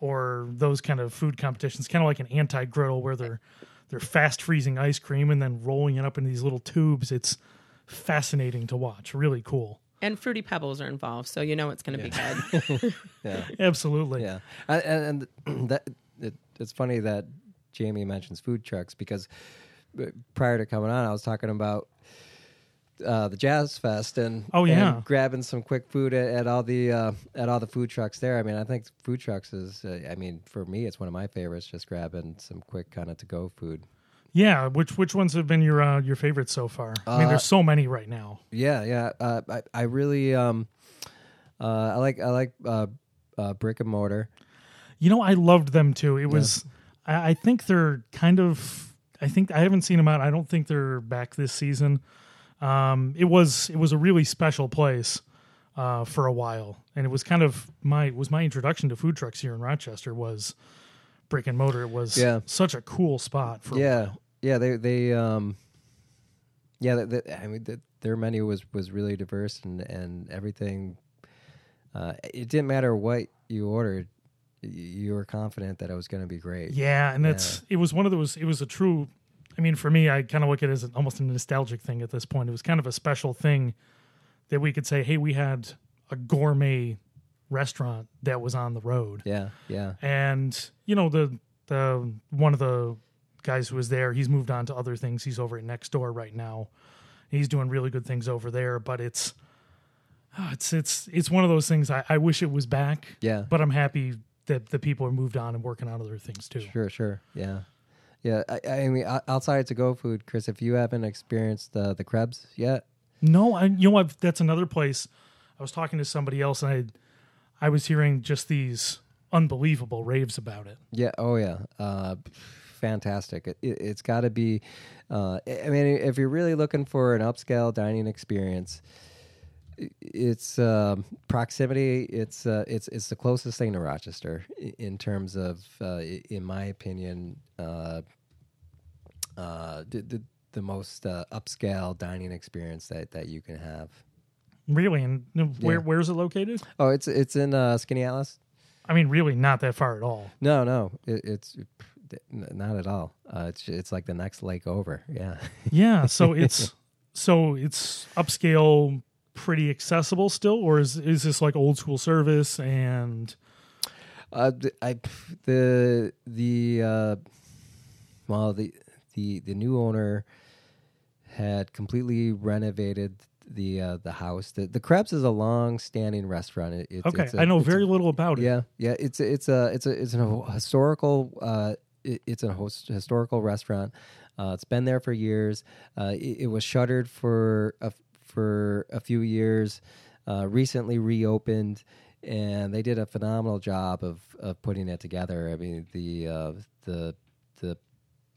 or those kind of food competitions, kind of like an anti griddle where they're they're fast freezing ice cream and then rolling it up in these little tubes. It's fascinating to watch. Really cool. and fruity pebbles are involved so you know it's going to be good (laughs) Yeah. Absolutely. Yeah, and, and and (clears throat) that it, it's funny that Jamie mentions food trucks because uh, prior to coming on, I was talking about uh, the Jazz Fest and Oh, yeah. and grabbing some quick food at, at all the uh, at all the food trucks there. I mean, I think food trucks is. Uh, I mean, for me, it's one of my favorites. Just grabbing some quick kind of to go food. Yeah. Which which ones have been your uh, your favorites so far? I mean, Uh, there's so many right now. Yeah, yeah. Uh, I I really um, uh, I like I like uh, uh, brick and mortar. You know, I loved them too. It was. I, I think they're kind of. I think I haven't seen them out. I don't think they're back this season. Um, it was it was a really special place uh, for a while, and it was kind of my was my introduction to food trucks here in Rochester was Brick and Motor. It was Yeah. such a cool spot for yeah yeah they they um yeah they, they, i mean they, their menu was was really diverse and and everything. Uh, it didn't matter what you ordered, you were confident that it was going to be great. Yeah, and it's it was one of those. It was a true. I mean, for me, I kind of look at it as almost a nostalgic thing at this point. It was kind of a special thing that we could say, "Hey, we had a gourmet restaurant that was on the road." yeah, yeah. and you know the the one of the guys who was there he's moved on to other things he's over at next door right now he's doing really good things over there but it's oh, it's it's it's one of those things I, I wish it was back Yeah. but i'm happy that the people are moved on and working on other things too Sure, sure. Yeah. Yeah, I, I mean, o- outside to go food, Chris. If you haven't experienced uh, the Krebs yet, no I, you know what that's another place i was talking to somebody else and i i was hearing just these unbelievable raves about it Yeah. Oh, yeah. Uh, fantastic. It, it, it's got to be. Uh, I I mean, if you're really looking for an upscale dining experience, it's um, proximity. It's uh, it's it's the closest thing to Rochester in terms of, uh, in my opinion, uh, uh, the, the the most uh, upscale dining experience that that you can have. really and where Yeah. where's it located Oh, it's it's in uh, Skaneateles. i mean really not that far at all No, no, it, it's not at all. Uh, it's it's like the next lake over. Yeah. Yeah, so (laughs) it's so it's upscale, pretty accessible still, or is is this like old school service and Uh, I the the uh, well the the the new owner had completely renovated the uh, the house. The the Krebs is a long standing restaurant. It, it's, okay? it's a- I know it's a- very little about it. Yeah, yeah. It's a, it's a it's a it's an historical uh, it, it's a hos- historical restaurant. Uh, it's been there for years. Uh, it was shuttered for a, for a few years. Uh, recently reopened, and they did a phenomenal job of, of putting it together. I mean the uh, the the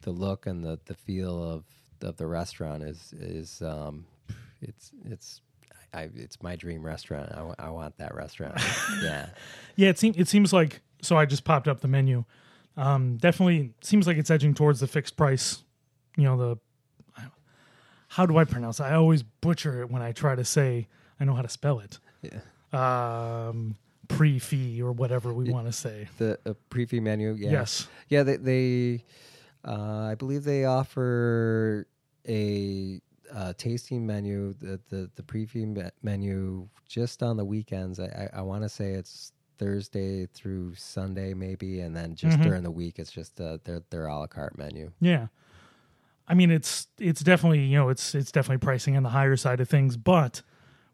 the look and the, the feel of of the restaurant is is um, it's it's. I, it's my dream restaurant. I, want that restaurant. (laughs) yeah. Yeah, it seems it seems like so. I just popped up the menu. Um, definitely seems like it's edging towards the fixed price. You know the how do I pronounce? it? I always butcher it when I try to say I know how to spell it. Yeah. Um, pre fee or whatever we want to say. the uh, prix fixe menu. Yeah. Yes. Yeah. They, they uh, I believe they offer a uh, tasting menu, the the the prix fixe me- menu, just on the weekends. I I, I want to say it's Thursday through Sunday, maybe, and then just Mhm. during the week, it's just uh, their their a la carte menu. Yeah. I mean it's it's definitely, you know, it's it's definitely pricing on the higher side of things, but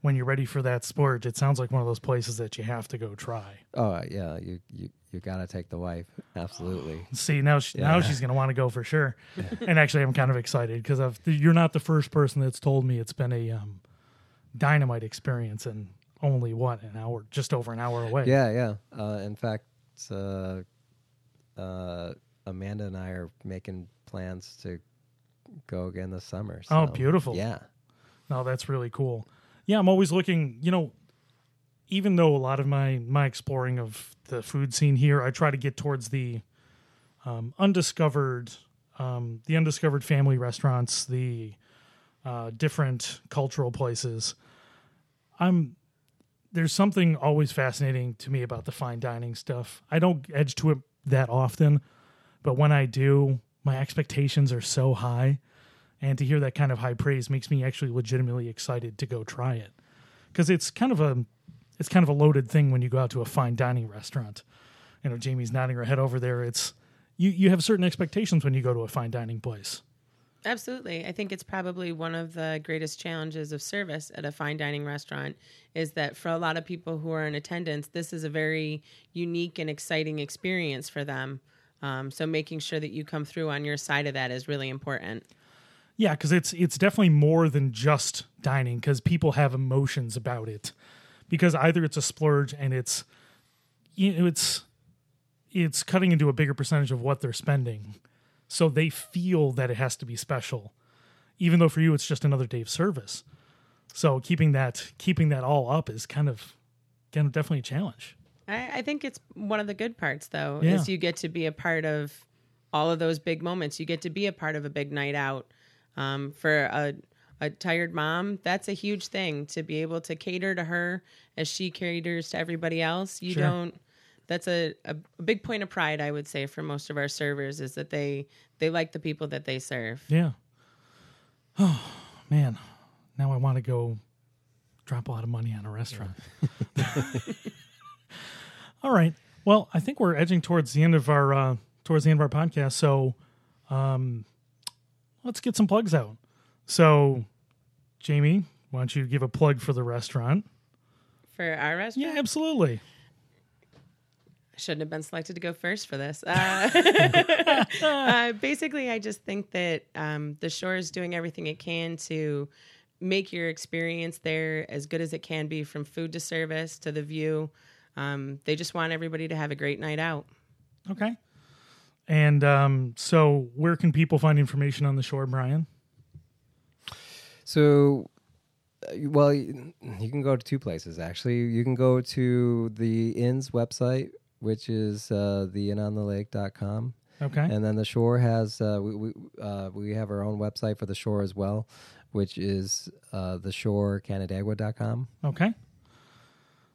when you're ready for that splurge, it sounds like one of those places that you have to go try. Oh yeah, you you you gotta take the wife. Absolutely. (sighs) See, now she, now she's going to want to go for sure. (laughs) and actually I'm kind of excited because I've you're not the first person that's told me it's been a um, dynamite experience and only what an hour just over an hour away. Yeah, yeah. Uh, in fact, uh, uh, Amanda and I are making plans to go again this summer. Oh, beautiful. Yeah, No, that's really cool. Yeah, I'm always looking, you know, even though a lot of my my exploring of the food scene here, I try to get towards the um, undiscovered um, the undiscovered family restaurants, the uh, different cultural places. I'm there's something always fascinating to me about the fine dining stuff. I don't edge to it that often, but when I do, my expectations are so high and to hear that kind of high praise makes me actually legitimately excited to go try it because it's kind of a it's kind of a loaded thing when you go out to a fine dining restaurant you know jamie's nodding her head over there it's you you have certain expectations when you go to a fine dining place Absolutely. I think it's probably one of the greatest challenges of service at a fine dining restaurant is that for a lot of people who are in attendance, this is a very unique and exciting experience for them. Um, so making sure that you come through on your side of that is really important. yeah because it's it's definitely more than just dining because people have emotions about it. Because either it's a splurge and it's you know it's it's cutting into a bigger percentage of what they're spending. So they feel that it has to be special. Even though for you it's just another day of service. So keeping that keeping that all up is kind of kind of definitely a challenge I, I think it's one of the good parts, though, Yeah. is you get to be a part of all of those big moments. You get to be a part of a big night out um, for a, a tired mom, that's a huge thing to be able to cater to her as she caters to everybody else. You Sure. don't. That's a, a, a big point of pride, I would say, for most of our servers is that they they like the people that they serve. Yeah. (sighs) Oh man, now I want to go drop a lot of money on a restaurant. (laughs) All right. Well, I think we're edging towards the end of our uh, towards the end of our podcast. So, um, let's get some plugs out. So, Jamie, why don't you give a plug for the restaurant? For our restaurant, Yeah, absolutely. I shouldn't have been selected to go first for this. Uh, (laughs) uh, basically, I just think that um, the shore is doing everything it can to make your experience there as good as it can be from food to service to the view. Um, they just want everybody to have a great night out. Okay. And um, so, where can people find information on the shore, Brian? So, uh, well, y- you can go to two places actually. You can go to the inn's website, which is uh, theinnonthelake.com. Okay. And then the shore has uh, we we, uh, we have our own website for the shore as well, which is uh, theshorecanandaigua.com. Okay.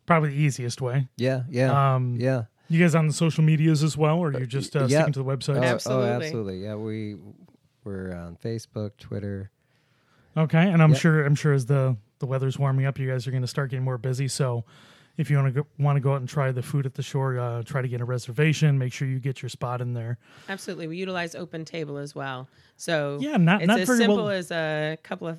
Probably the easiest way. Yeah, yeah, Um, yeah. You guys on the social medias as well, or you're just uh, yeah. sticking to the website? Oh, Absolutely. Oh, absolutely. Yeah, we we're on Facebook, Twitter. Okay, and I'm Yeah. sure I'm sure as the the weather's warming up, you guys are going to start getting more busy. So, if you want to go, want to go out and try the food at the shore, uh, try to get a reservation. Make sure you get your spot in there. Absolutely, we utilize Open Table as well. So Yeah, not- it's not as very simple well- as a couple of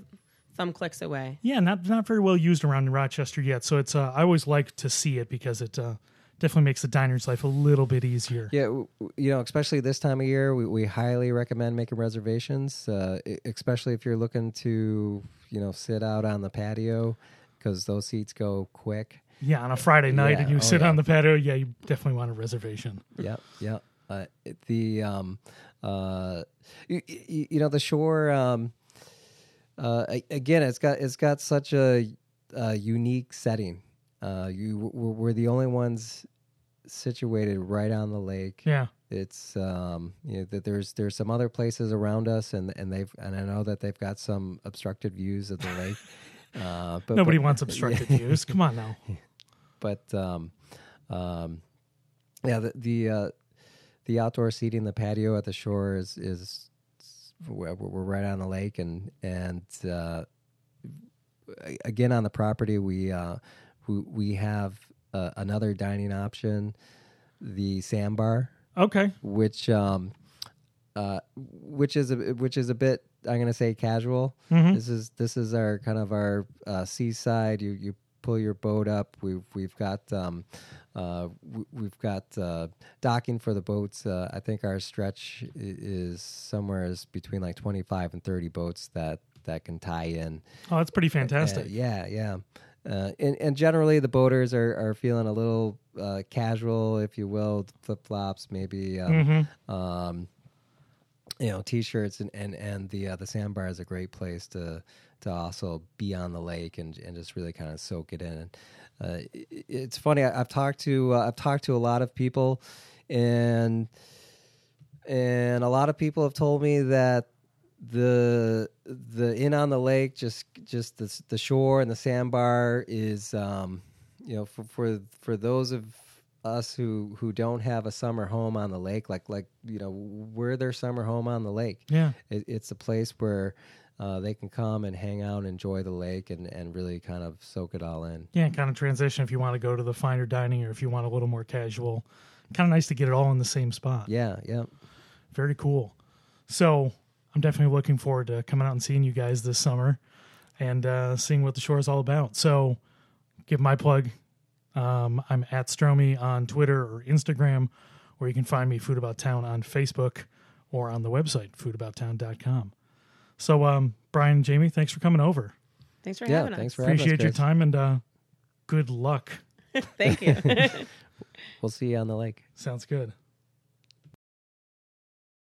thumb clicks away. Yeah, not not very well used around Rochester yet. So it's uh, I always like to see it because it uh, definitely makes the diner's life a little bit easier. Yeah, w- w- you know, especially this time of year, we, we highly recommend making reservations, uh, especially if you're looking to, you know, sit out on the patio because those seats go quick. Yeah, on a Friday night Yeah, and you oh, sit yeah. on the patio, yeah, you definitely want a reservation. Yep, yep. Uh, the um, uh, you, you know the shore. Um, uh, again, it's got it's got such a, a unique setting. Uh, you we're, we're the only ones situated right on the lake. Yeah, It's um, you know that there's there's some other places around us, and and they've and I know that they've got some obstructed views of the lake. (laughs) Uh, but nobody but- wants obstructed (laughs) views. Come on now. (laughs) but um, um, yeah, the the, uh, the outdoor seating, the patio at the shore is is we're, we're right on the lake, and and uh, again on the property we uh, we we have uh, another dining option, the sandbar, Okay. which um, uh, which is a which is a bit I'm going to say casual. Mhm. This is this is our kind of our uh, seaside. You you pull your boat up. We've we've got um, uh, we've got uh, docking for the boats. Uh, I think our stretch is somewhere is between like 25 and 30 boats that that can tie in. Oh, that's pretty fantastic. Yeah, yeah. Uh, and, and generally, the boaters are, are feeling a little uh, casual, if you will, flip flops, maybe um, Mm-hmm. um, you know, t-shirts, and and and the uh, the sandbar is a great place to to also be on the lake and and just really kind of soak it in. And uh, i- i- it's funny, I, I've talked to uh, I've talked to a lot of people, and and a lot of people have told me that the the inn on the lake just just the the shore and the sandbar is um you know for for for those of us who who don't have a summer home on the lake like like you know we're their summer home on the lake Yeah. it, it's a place where uh, they can come and hang out and enjoy the lake and and really kind of soak it all in Yeah, kind of transition if you want to go to the finer dining or if you want a little more casual. Kind of nice to get it all in the same spot. yeah yeah Very cool. So I'm definitely looking forward to coming out and seeing you guys this summer and uh, seeing what the shore is all about. So give my plug. Um, I'm at Stromy on Twitter or Instagram, or you can find me Food About Town on Facebook or on the website foodabouttown.com. So um, Brian and Jamie, thanks for coming over. Thanks for yeah having thanks us. for having us, Appreciate your time and uh, good luck. (laughs) Thank you. (laughs) we'll see you on the lake Sounds good.